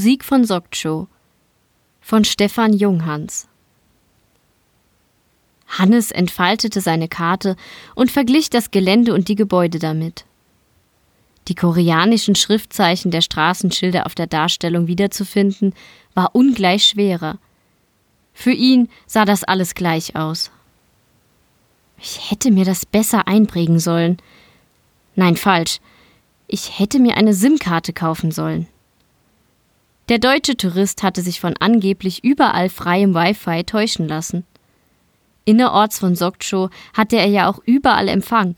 Musik von Sokcho von Stefan Junghans. Hannes entfaltete seine Karte und verglich das Gelände und die Gebäude damit. Die koreanischen Schriftzeichen der Straßenschilder auf der Darstellung wiederzufinden, war ungleich schwerer. Für ihn sah das alles gleich aus. Ich hätte mir das besser einprägen sollen. Nein, falsch. Ich hätte mir eine SIM-Karte kaufen sollen. Der deutsche Tourist hatte sich von angeblich überall freiem Wi-Fi täuschen lassen. Innerorts von Sokcho hatte er ja auch überall Empfang,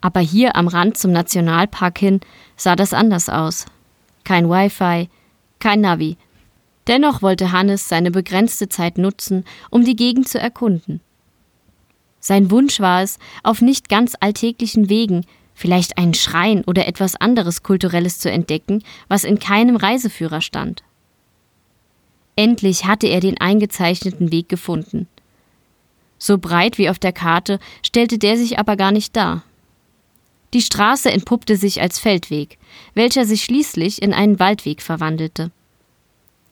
aber hier am Rand zum Nationalpark hin sah das anders aus. Kein Wi-Fi, kein Navi. Dennoch wollte Hannes seine begrenzte Zeit nutzen, um die Gegend zu erkunden. Sein Wunsch war es, auf nicht ganz alltäglichen Wegen vielleicht einen Schrein oder etwas anderes Kulturelles zu entdecken, was in keinem Reiseführer stand. Endlich hatte er den eingezeichneten Weg gefunden. So breit wie auf der Karte stellte der sich aber gar nicht dar. Die Straße entpuppte sich als Feldweg, welcher sich schließlich in einen Waldweg verwandelte.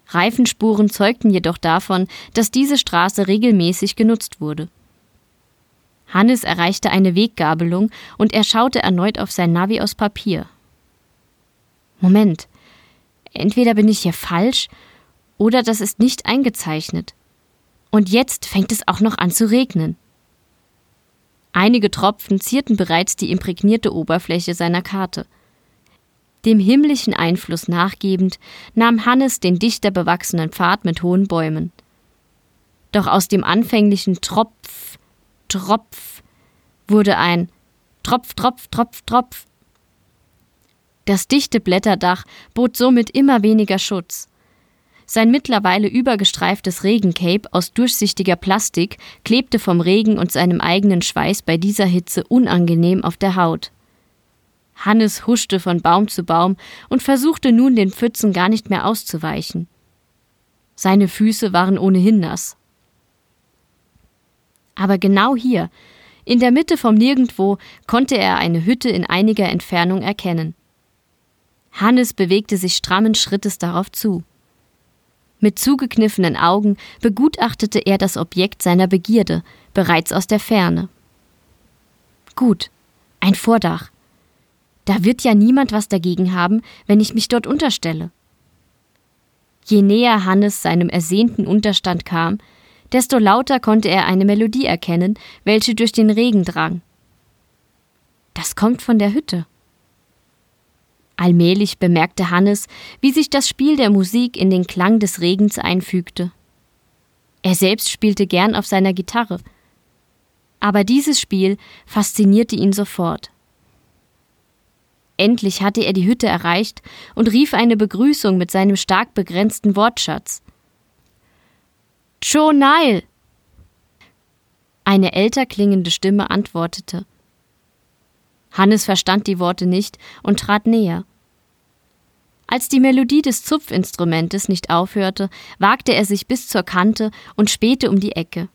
Reifenspuren zeugten jedoch davon, dass diese Straße regelmäßig genutzt wurde. Hannes erreichte eine Weggabelung und er schaute erneut auf sein Navi aus Papier. Moment, entweder bin ich hier falsch oder das ist nicht eingezeichnet. Und jetzt fängt es auch noch an zu regnen. Einige Tropfen zierten bereits die imprägnierte Oberfläche seiner Karte. Dem himmlischen Einfluss nachgebend nahm Hannes den dichter bewachsenen Pfad mit hohen Bäumen. Doch aus dem anfänglichen Tropf, Tropf wurde ein Tropf, Tropf, Tropf, Tropf. Das dichte Blätterdach bot somit immer weniger Schutz. Sein mittlerweile übergestreiftes Regencape aus durchsichtiger Plastik klebte vom Regen und seinem eigenen Schweiß bei dieser Hitze unangenehm auf der Haut. Hannes huschte von Baum zu Baum und versuchte nun den Pfützen gar nicht mehr auszuweichen. Seine Füße waren ohnehin nass. Aber genau hier, in der Mitte vom Nirgendwo, konnte er eine Hütte in einiger Entfernung erkennen. Hannes bewegte sich strammen Schrittes darauf zu. Mit zugekniffenen Augen begutachtete er das Objekt seiner Begierde, bereits aus der Ferne. Gut, ein Vordach. Da wird ja niemand was dagegen haben, wenn ich mich dort unterstelle. Je näher Hannes seinem ersehnten Unterstand kam, desto lauter konnte er eine Melodie erkennen, welche durch den Regen drang. Das kommt von der Hütte. Allmählich bemerkte Hannes, wie sich das Spiel der Musik in den Klang des Regens einfügte. Er selbst spielte gern auf seiner Gitarre. Aber dieses Spiel faszinierte ihn sofort. Endlich hatte er die Hütte erreicht und rief eine Begrüßung mit seinem stark begrenzten Wortschatz. Cho Nile! Eine älter klingende Stimme antwortete. Hannes verstand die Worte nicht und trat näher. Als die Melodie des Zupfinstrumentes nicht aufhörte, wagte er sich bis zur Kante und spähte um die Ecke.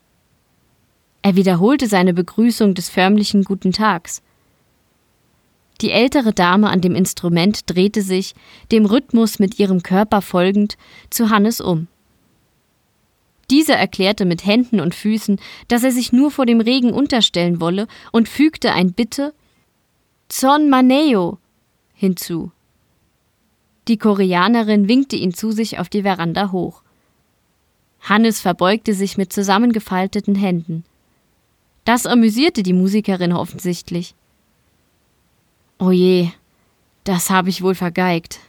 Er wiederholte seine Begrüßung des förmlichen Guten Tags. Die ältere Dame an dem Instrument drehte sich, dem Rhythmus mit ihrem Körper folgend, zu Hannes um. Dieser erklärte mit Händen und Füßen, dass er sich nur vor dem Regen unterstellen wolle und fügte ein Bitte Zon Maneo hinzu. Die Koreanerin winkte ihn zu sich auf die Veranda hoch. Hannes verbeugte sich mit zusammengefalteten Händen. Das amüsierte die Musikerin offensichtlich. Oh je, das habe ich wohl vergeigt.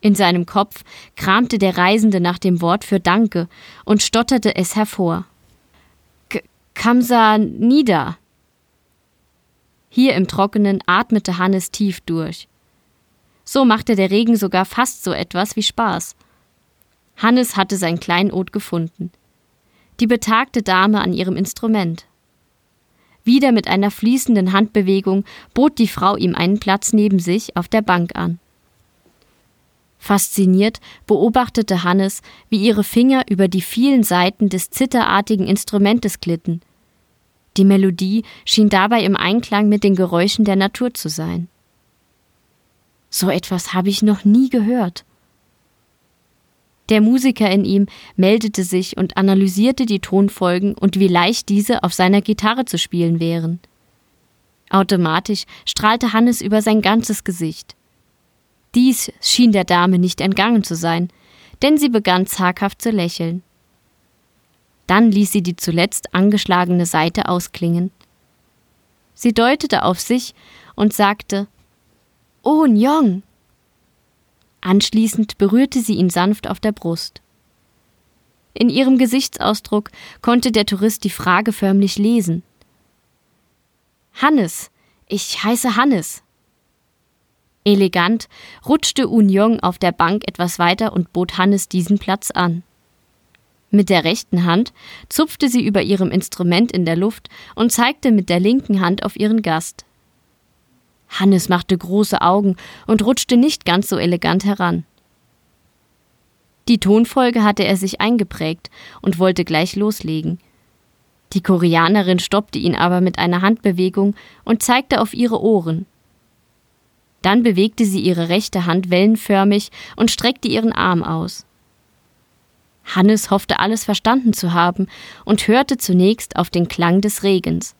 In seinem Kopf kramte der Reisende nach dem Wort für Danke und stotterte es hervor. K Kamsa Nida. Hier im Trockenen atmete Hannes tief durch. So machte der Regen sogar fast so etwas wie Spaß. Hannes hatte sein Kleinod gefunden. Die betagte Dame an ihrem Instrument. Wieder mit einer fließenden Handbewegung bot die Frau ihm einen Platz neben sich auf der Bank an. Fasziniert beobachtete Hannes, wie ihre Finger über die vielen Saiten des zitterartigen Instrumentes glitten. Die Melodie schien dabei im Einklang mit den Geräuschen der Natur zu sein. So etwas habe ich noch nie gehört. Der Musiker in ihm meldete sich und analysierte die Tonfolgen und wie leicht diese auf seiner Gitarre zu spielen wären. Automatisch strahlte Hannes über sein ganzes Gesicht. Dies schien der Dame nicht entgangen zu sein, denn sie begann zaghaft zu lächeln. Dann ließ sie die zuletzt angeschlagene Seite ausklingen. Sie deutete auf sich und sagte Oh Njong. Anschließend berührte sie ihn sanft auf der Brust. In ihrem Gesichtsausdruck konnte der Tourist die Frage förmlich lesen. Hannes, ich heiße Hannes. Elegant rutschte Unyong auf der Bank etwas weiter und bot Hannes diesen Platz an. Mit der rechten Hand zupfte sie über ihrem Instrument in der Luft und zeigte mit der linken Hand auf ihren Gast. Hannes machte große Augen und rutschte nicht ganz so elegant heran. Die Tonfolge hatte er sich eingeprägt und wollte gleich loslegen. Die Koreanerin stoppte ihn aber mit einer Handbewegung und zeigte auf ihre Ohren. Dann bewegte sie ihre rechte Hand wellenförmig und streckte ihren Arm aus. Hannes hoffte alles verstanden zu haben und hörte zunächst auf den Klang des Regens.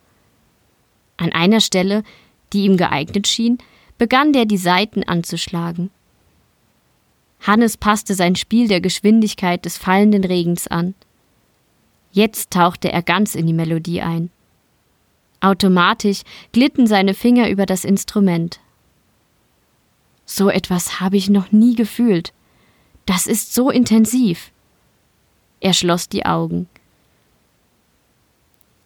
An einer Stelle, die ihm geeignet schien, begann der die Saiten anzuschlagen. Hannes passte sein Spiel der Geschwindigkeit des fallenden Regens an. Jetzt tauchte er ganz in die Melodie ein. Automatisch glitten seine Finger über das Instrument. So etwas habe ich noch nie gefühlt. Das ist so intensiv. Er schloss die Augen.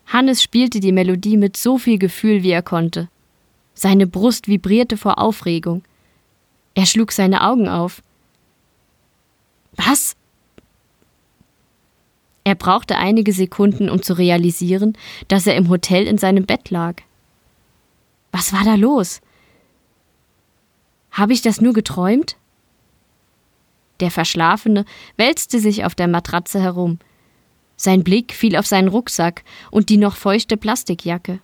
Hannes spielte die Melodie mit so viel Gefühl, wie er konnte. Seine Brust vibrierte vor Aufregung. Er schlug seine Augen auf. Was? Er brauchte einige Sekunden, um zu realisieren, dass er im Hotel in seinem Bett lag. Was war da los? Habe ich das nur geträumt? Der Verschlafene wälzte sich auf der Matratze herum. Sein Blick fiel auf seinen Rucksack und die noch feuchte Plastikjacke.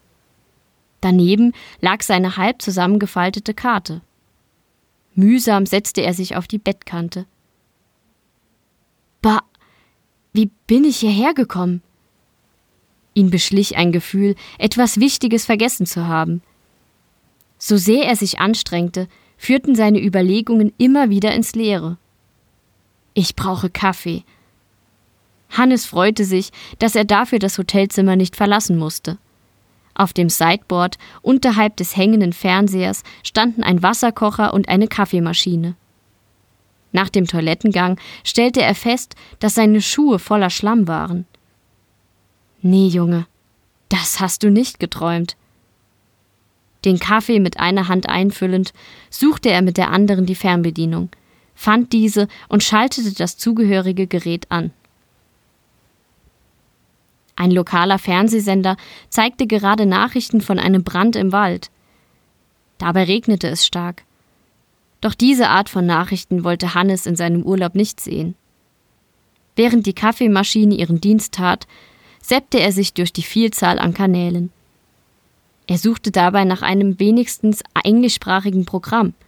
Daneben lag seine halb zusammengefaltete Karte. Mühsam setzte er sich auf die Bettkante. Bah, wie bin ich hierher gekommen? Ihn beschlich ein Gefühl, etwas Wichtiges vergessen zu haben. So sehr er sich anstrengte, führten seine Überlegungen immer wieder ins Leere. Ich brauche Kaffee. Hannes freute sich, dass er dafür das Hotelzimmer nicht verlassen musste. Auf dem Sideboard unterhalb des hängenden Fernsehers standen ein Wasserkocher und eine Kaffeemaschine. Nach dem Toilettengang stellte er fest, dass seine Schuhe voller Schlamm waren. Nee, Junge, das hast du nicht geträumt. Den Kaffee mit einer Hand einfüllend, suchte er mit der anderen die Fernbedienung – fand diese und schaltete das zugehörige Gerät an. Ein lokaler Fernsehsender zeigte gerade Nachrichten von einem Brand im Wald. Dabei regnete es stark. Doch diese Art von Nachrichten wollte Hannes in seinem Urlaub nicht sehen. Während die Kaffeemaschine ihren Dienst tat, seppte er sich durch die Vielzahl an Kanälen. Er suchte dabei nach einem wenigstens englischsprachigen Programm –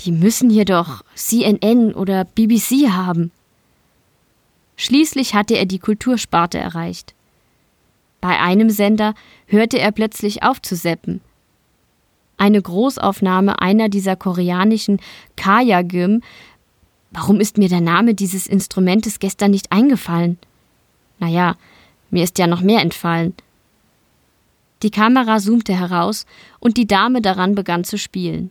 die müssen hier doch CNN oder BBC haben. Schließlich hatte er die Kultursparte erreicht. Bei einem Sender hörte er plötzlich auf zu seppen. Eine Großaufnahme einer dieser koreanischen Kaya-Gym. Warum ist mir der Name dieses Instrumentes gestern nicht eingefallen? Naja, mir ist ja noch mehr entfallen. Die Kamera zoomte heraus und die Dame daran begann zu spielen.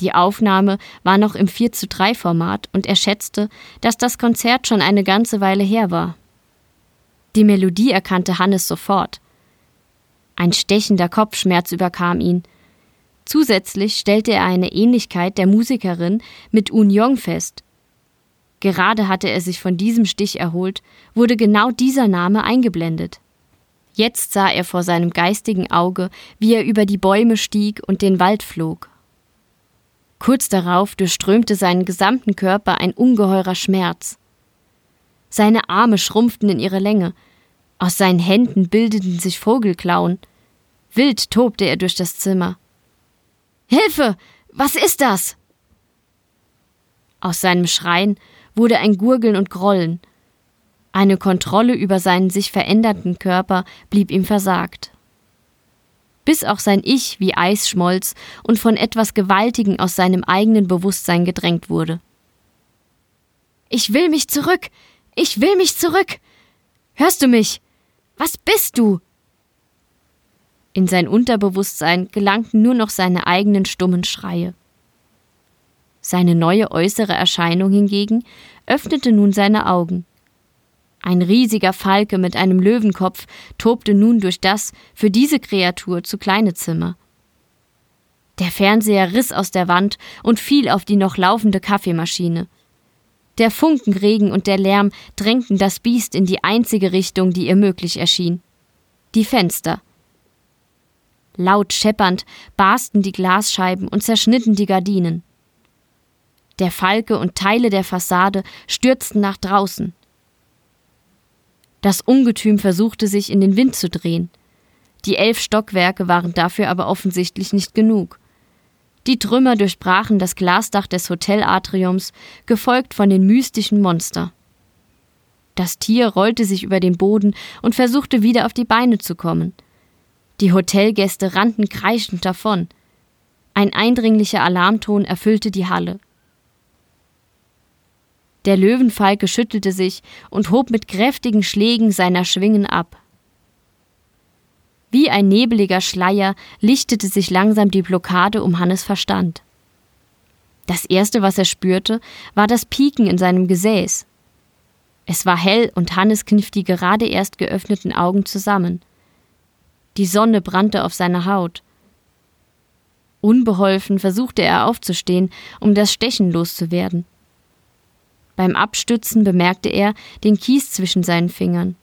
Die Aufnahme war noch im 4 zu 3 Format und er schätzte, dass das Konzert schon eine ganze Weile her war. Die Melodie erkannte Hannes sofort. Ein stechender Kopfschmerz überkam ihn. Zusätzlich stellte er eine Ähnlichkeit der Musikerin mit Un Yong fest. Gerade hatte er sich von diesem Stich erholt, wurde genau dieser Name eingeblendet. Jetzt sah er vor seinem geistigen Auge, wie er über die Bäume stieg und den Wald flog. Kurz darauf durchströmte seinen gesamten Körper ein ungeheurer Schmerz. Seine Arme schrumpften in ihre Länge, aus seinen Händen bildeten sich Vogelklauen. Wild tobte er durch das Zimmer. Hilfe! Was ist das? Aus seinem Schreien wurde ein Gurgeln und Grollen. Eine Kontrolle über seinen sich verändernden Körper blieb ihm versagt. Bis auch sein Ich wie Eis schmolz und von etwas Gewaltigen aus seinem eigenen Bewusstsein gedrängt wurde. Ich will mich zurück! Ich will mich zurück! Hörst du mich? Was bist du? In sein Unterbewusstsein gelangten nur noch seine eigenen stummen Schreie. Seine neue äußere Erscheinung hingegen öffnete nun seine Augen. Ein riesiger Falke mit einem Löwenkopf tobte nun durch das für diese Kreatur zu kleine Zimmer. Der Fernseher riss aus der Wand und fiel auf die noch laufende Kaffeemaschine. Der Funkenregen und der Lärm drängten das Biest in die einzige Richtung, die ihr möglich erschien. Die Fenster. Laut scheppernd barsten die Glasscheiben und zerschnitten die Gardinen. Der Falke und Teile der Fassade stürzten nach draußen. Das Ungetüm versuchte sich in den Wind zu drehen. Die elf Stockwerke waren dafür aber offensichtlich nicht genug. Die Trümmer durchbrachen das Glasdach des Hotelatriums, gefolgt von den mystischen Monster. Das Tier rollte sich über den Boden und versuchte wieder auf die Beine zu kommen. Die Hotelgäste rannten kreischend davon. Ein eindringlicher Alarmton erfüllte die Halle. Der Löwenfalke schüttelte sich und hob mit kräftigen Schlägen seiner Schwingen ab. Wie ein nebeliger Schleier lichtete sich langsam die Blockade um Hannes Verstand. Das erste, was er spürte, war das Pieken in seinem Gesäß. Es war hell und Hannes kniff die gerade erst geöffneten Augen zusammen. Die Sonne brannte auf seiner Haut. Unbeholfen versuchte er aufzustehen, um das Stechen loszuwerden. Beim Abstützen bemerkte er den Kies zwischen seinen Fingern.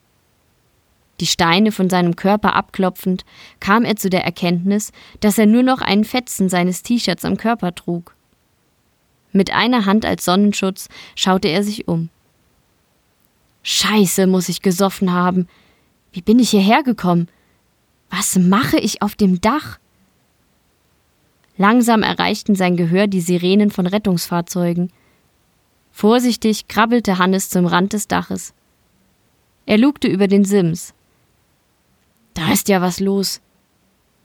Die Steine von seinem Körper abklopfend, kam er zu der Erkenntnis, dass er nur noch einen Fetzen seines T-Shirts am Körper trug. Mit einer Hand als Sonnenschutz schaute er sich um. Scheiße, muss ich gesoffen haben. Wie bin ich hierher gekommen? Was mache ich auf dem Dach? Langsam erreichten sein Gehör die Sirenen von Rettungsfahrzeugen. Vorsichtig krabbelte Hannes zum Rand des Daches. Er lugte über den Sims. Da ist ja was los.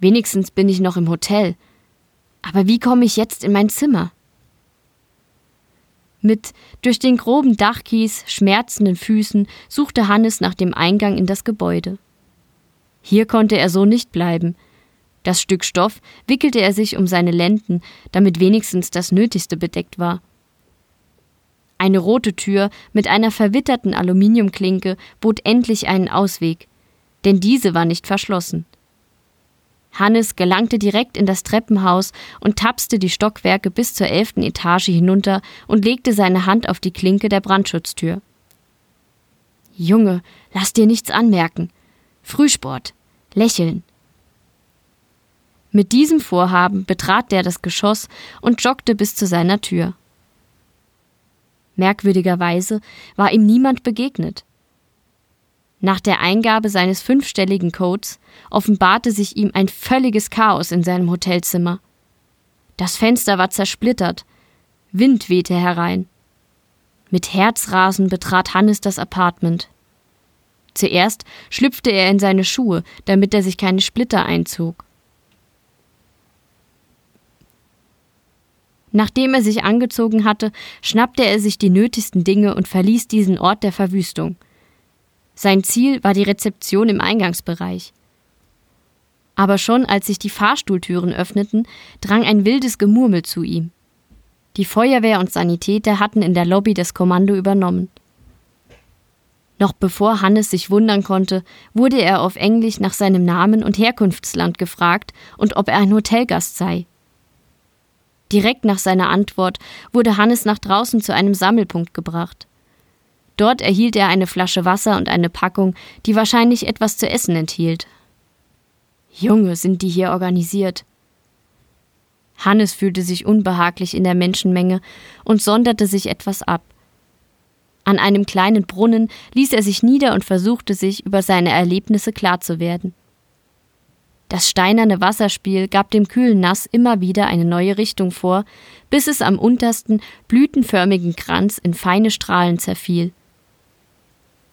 Wenigstens bin ich noch im Hotel. Aber wie komme ich jetzt in mein Zimmer? Mit durch den groben Dachkies schmerzenden Füßen suchte Hannes nach dem Eingang in das Gebäude. Hier konnte er so nicht bleiben. Das Stück Stoff wickelte er sich um seine Lenden, damit wenigstens das Nötigste bedeckt war. Eine rote Tür mit einer verwitterten Aluminiumklinke bot endlich einen Ausweg, denn diese war nicht verschlossen. Hannes gelangte direkt in das Treppenhaus und tapste die Stockwerke bis zur elften Etage hinunter und legte seine Hand auf die Klinke der Brandschutztür. Junge, lass dir nichts anmerken. Frühsport. Lächeln. Mit diesem Vorhaben betrat der das Geschoss und joggte bis zu seiner Tür. Merkwürdigerweise war ihm niemand begegnet. Nach der Eingabe seines fünfstelligen Codes offenbarte sich ihm ein völliges Chaos in seinem Hotelzimmer. Das Fenster war zersplittert, Wind wehte herein. Mit Herzrasen betrat Hannes das Apartment. Zuerst schlüpfte er in seine Schuhe, damit er sich keine Splitter einzog. Nachdem er sich angezogen hatte, schnappte er sich die nötigsten Dinge und verließ diesen Ort der Verwüstung. Sein Ziel war die Rezeption im Eingangsbereich. Aber schon als sich die Fahrstuhltüren öffneten, drang ein wildes Gemurmel zu ihm. Die Feuerwehr und Sanitäter hatten in der Lobby das Kommando übernommen. Noch bevor Hannes sich wundern konnte, wurde er auf Englisch nach seinem Namen und Herkunftsland gefragt und ob er ein Hotelgast sei. Direkt nach seiner Antwort wurde Hannes nach draußen zu einem Sammelpunkt gebracht. Dort erhielt er eine Flasche Wasser und eine Packung, die wahrscheinlich etwas zu essen enthielt. Junge, sind die hier organisiert. Hannes fühlte sich unbehaglich in der Menschenmenge und sonderte sich etwas ab. An einem kleinen Brunnen ließ er sich nieder und versuchte sich über seine Erlebnisse klar zu werden. Das steinerne Wasserspiel gab dem kühlen Nass immer wieder eine neue Richtung vor, bis es am untersten blütenförmigen Kranz in feine Strahlen zerfiel.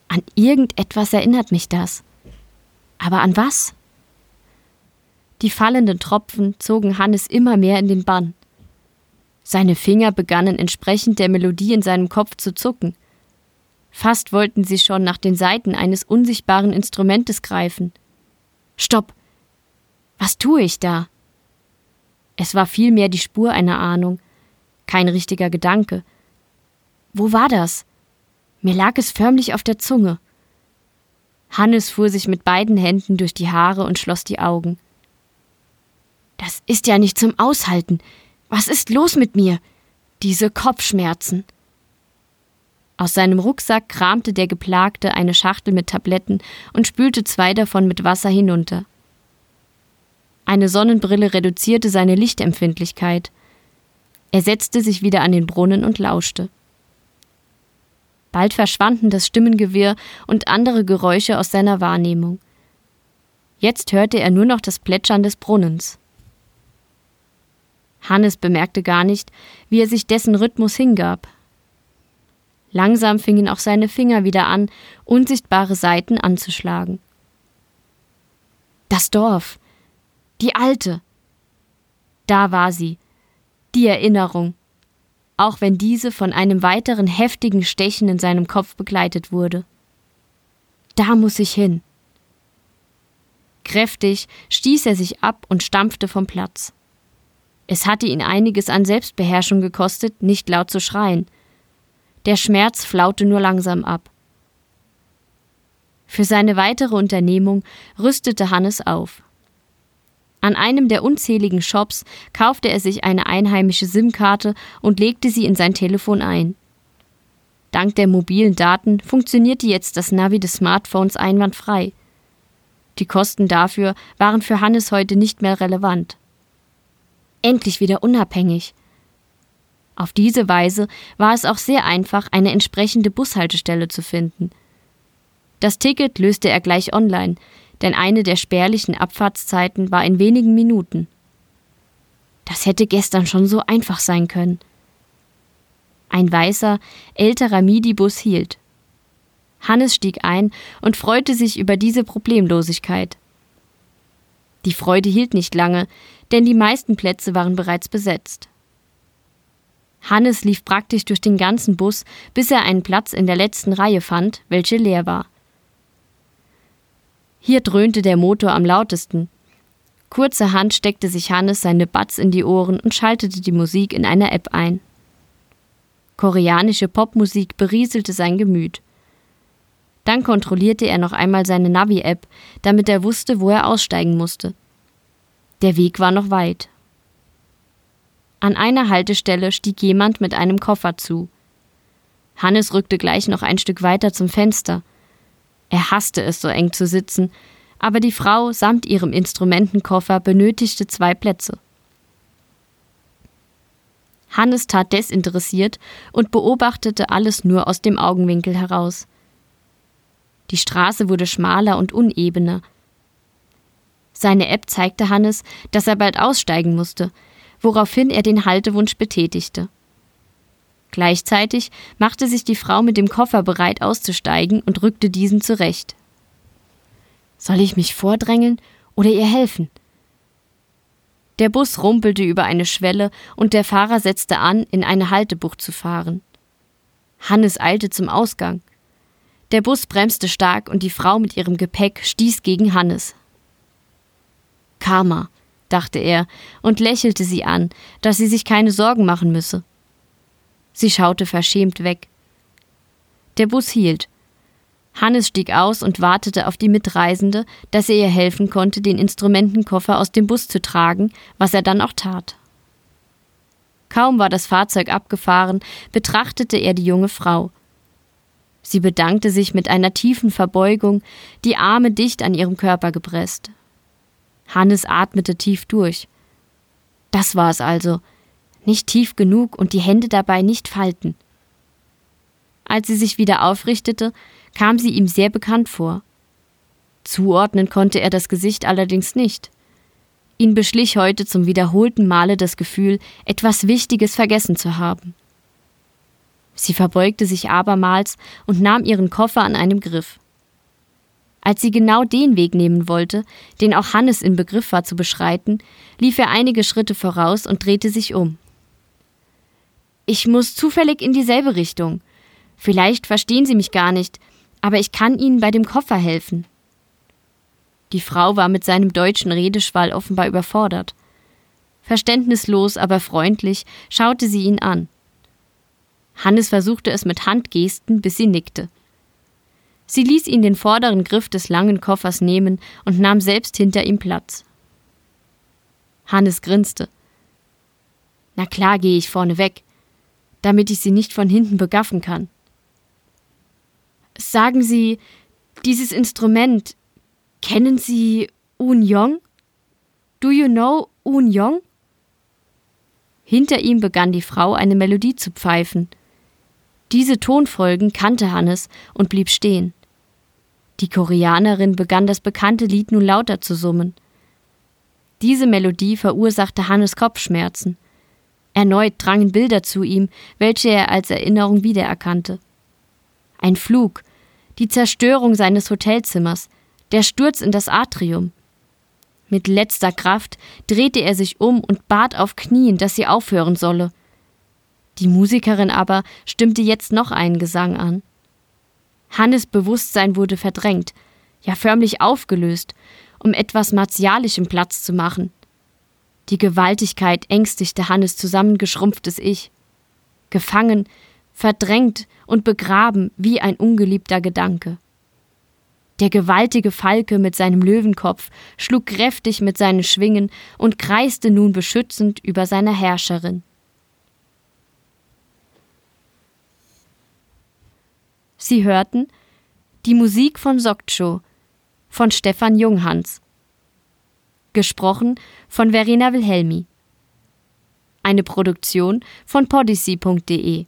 An irgendetwas erinnert mich das. Aber an was? Die fallenden Tropfen zogen Hannes immer mehr in den Bann. Seine Finger begannen entsprechend der Melodie in seinem Kopf zu zucken. Fast wollten sie schon nach den Saiten eines unsichtbaren Instrumentes greifen. Stopp! Was tue ich da? Es war vielmehr die Spur einer Ahnung, kein richtiger Gedanke. Wo war das? Mir lag es förmlich auf der Zunge. Hannes fuhr sich mit beiden Händen durch die Haare und schloss die Augen. Das ist ja nicht zum Aushalten. Was ist los mit mir? Diese Kopfschmerzen. Aus seinem Rucksack kramte der Geplagte eine Schachtel mit Tabletten und spülte zwei davon mit Wasser hinunter. Eine Sonnenbrille reduzierte seine Lichtempfindlichkeit. Er setzte sich wieder an den Brunnen und lauschte. Bald verschwanden das Stimmengewirr und andere Geräusche aus seiner Wahrnehmung. Jetzt hörte er nur noch das Plätschern des Brunnens. Hannes bemerkte gar nicht, wie er sich dessen Rhythmus hingab. Langsam fingen auch seine Finger wieder an, unsichtbare Saiten anzuschlagen. Das Dorf. Die alte. Da war sie. Die Erinnerung. Auch wenn diese von einem weiteren heftigen Stechen in seinem Kopf begleitet wurde. Da muss ich hin. Kräftig stieß er sich ab und stampfte vom Platz. Es hatte ihn einiges an Selbstbeherrschung gekostet, nicht laut zu schreien. Der Schmerz flaute nur langsam ab. Für seine weitere Unternehmung rüstete Hannes auf. An einem der unzähligen Shops kaufte er sich eine einheimische SIM-Karte und legte sie in sein Telefon ein. Dank der mobilen Daten funktionierte jetzt das Navi des Smartphones einwandfrei. Die Kosten dafür waren für Hannes heute nicht mehr relevant. Endlich wieder unabhängig. Auf diese Weise war es auch sehr einfach, eine entsprechende Bushaltestelle zu finden. Das Ticket löste er gleich online, denn eine der spärlichen Abfahrtszeiten war in wenigen Minuten. Das hätte gestern schon so einfach sein können. Ein weißer, älterer Midibus hielt. Hannes stieg ein und freute sich über diese Problemlosigkeit. Die Freude hielt nicht lange, denn die meisten Plätze waren bereits besetzt. Hannes lief praktisch durch den ganzen Bus, bis er einen Platz in der letzten Reihe fand, welche leer war. Hier dröhnte der Motor am lautesten. Kurzerhand steckte sich Hannes seine Buds in die Ohren und schaltete die Musik in einer App ein. Koreanische Popmusik berieselte sein Gemüt. Dann kontrollierte er noch einmal seine Navi-App, damit er wusste, wo er aussteigen musste. Der Weg war noch weit. An einer Haltestelle stieg jemand mit einem Koffer zu. Hannes rückte gleich noch ein Stück weiter zum Fenster. Er hasste es, so eng zu sitzen, aber die Frau samt ihrem Instrumentenkoffer benötigte zwei Plätze. Hannes tat desinteressiert und beobachtete alles nur aus dem Augenwinkel heraus. Die Straße wurde schmaler und unebener. Seine App zeigte Hannes, dass er bald aussteigen musste, woraufhin er den Haltewunsch betätigte. Gleichzeitig machte sich die Frau mit dem Koffer bereit auszusteigen und rückte diesen zurecht. Soll ich mich vordrängeln oder ihr helfen? Der Bus rumpelte über eine Schwelle und der Fahrer setzte an, in eine Haltebucht zu fahren. Hannes eilte zum Ausgang. Der Bus bremste stark und die Frau mit ihrem Gepäck stieß gegen Hannes. Karma, dachte er und lächelte sie an, dass sie sich keine Sorgen machen müsse. Sie schaute verschämt weg. Der Bus hielt. Hannes stieg aus und wartete auf die Mitreisende, dass er ihr helfen konnte, den Instrumentenkoffer aus dem Bus zu tragen, was er dann auch tat. Kaum war das Fahrzeug abgefahren, betrachtete er die junge Frau. Sie bedankte sich mit einer tiefen Verbeugung, die Arme dicht an ihrem Körper gepresst. Hannes atmete tief durch. Das war es also, nicht tief genug und die Hände dabei nicht falten. Als sie sich wieder aufrichtete, kam sie ihm sehr bekannt vor. Zuordnen konnte er das Gesicht allerdings nicht. Ihn beschlich heute zum wiederholten Male das Gefühl, etwas Wichtiges vergessen zu haben. Sie verbeugte sich abermals und nahm ihren Koffer an einem Griff. Als sie genau den Weg nehmen wollte, den auch Hannes im Begriff war zu beschreiten, lief er einige Schritte voraus und drehte sich um. Ich muss zufällig in dieselbe Richtung. Vielleicht verstehen Sie mich gar nicht, aber ich kann Ihnen bei dem Koffer helfen. Die Frau war mit seinem deutschen Redeschwall offenbar überfordert. Verständnislos, aber freundlich schaute sie ihn an. Hannes versuchte es mit Handgesten, bis sie nickte. Sie ließ ihn den vorderen Griff des langen Koffers nehmen und nahm selbst hinter ihm Platz. Hannes grinste. Na klar gehe ich vorne weg, damit ich sie nicht von hinten begaffen kann. Sagen Sie, dieses Instrument, kennen Sie Un Yong? Do you know Un Yong? Hinter ihm begann die Frau eine Melodie zu pfeifen. Diese Tonfolgen kannte Hannes und blieb stehen. Die Koreanerin begann das bekannte Lied nun lauter zu summen. Diese Melodie verursachte Hannes Kopfschmerzen. Erneut drangen Bilder zu ihm, welche er als Erinnerung wiedererkannte. Ein Flug, die Zerstörung seines Hotelzimmers, der Sturz in das Atrium. Mit letzter Kraft drehte er sich um und bat auf Knien, dass sie aufhören solle. Die Musikerin aber stimmte jetzt noch einen Gesang an. Hannes Bewusstsein wurde verdrängt, ja förmlich aufgelöst, um etwas Martialischem Platz zu machen. Die Gewaltigkeit ängstigte Hannes zusammengeschrumpftes Ich. Gefangen, verdrängt und begraben wie ein ungeliebter Gedanke. Der gewaltige Falke mit seinem Löwenkopf schlug kräftig mit seinen Schwingen und kreiste nun beschützend über seiner Herrscherin. Sie hörten die Musik von Sokcho von Stefan Junghans. Gesprochen von Verena Wilhelmi. Eine Produktion von podyssey.de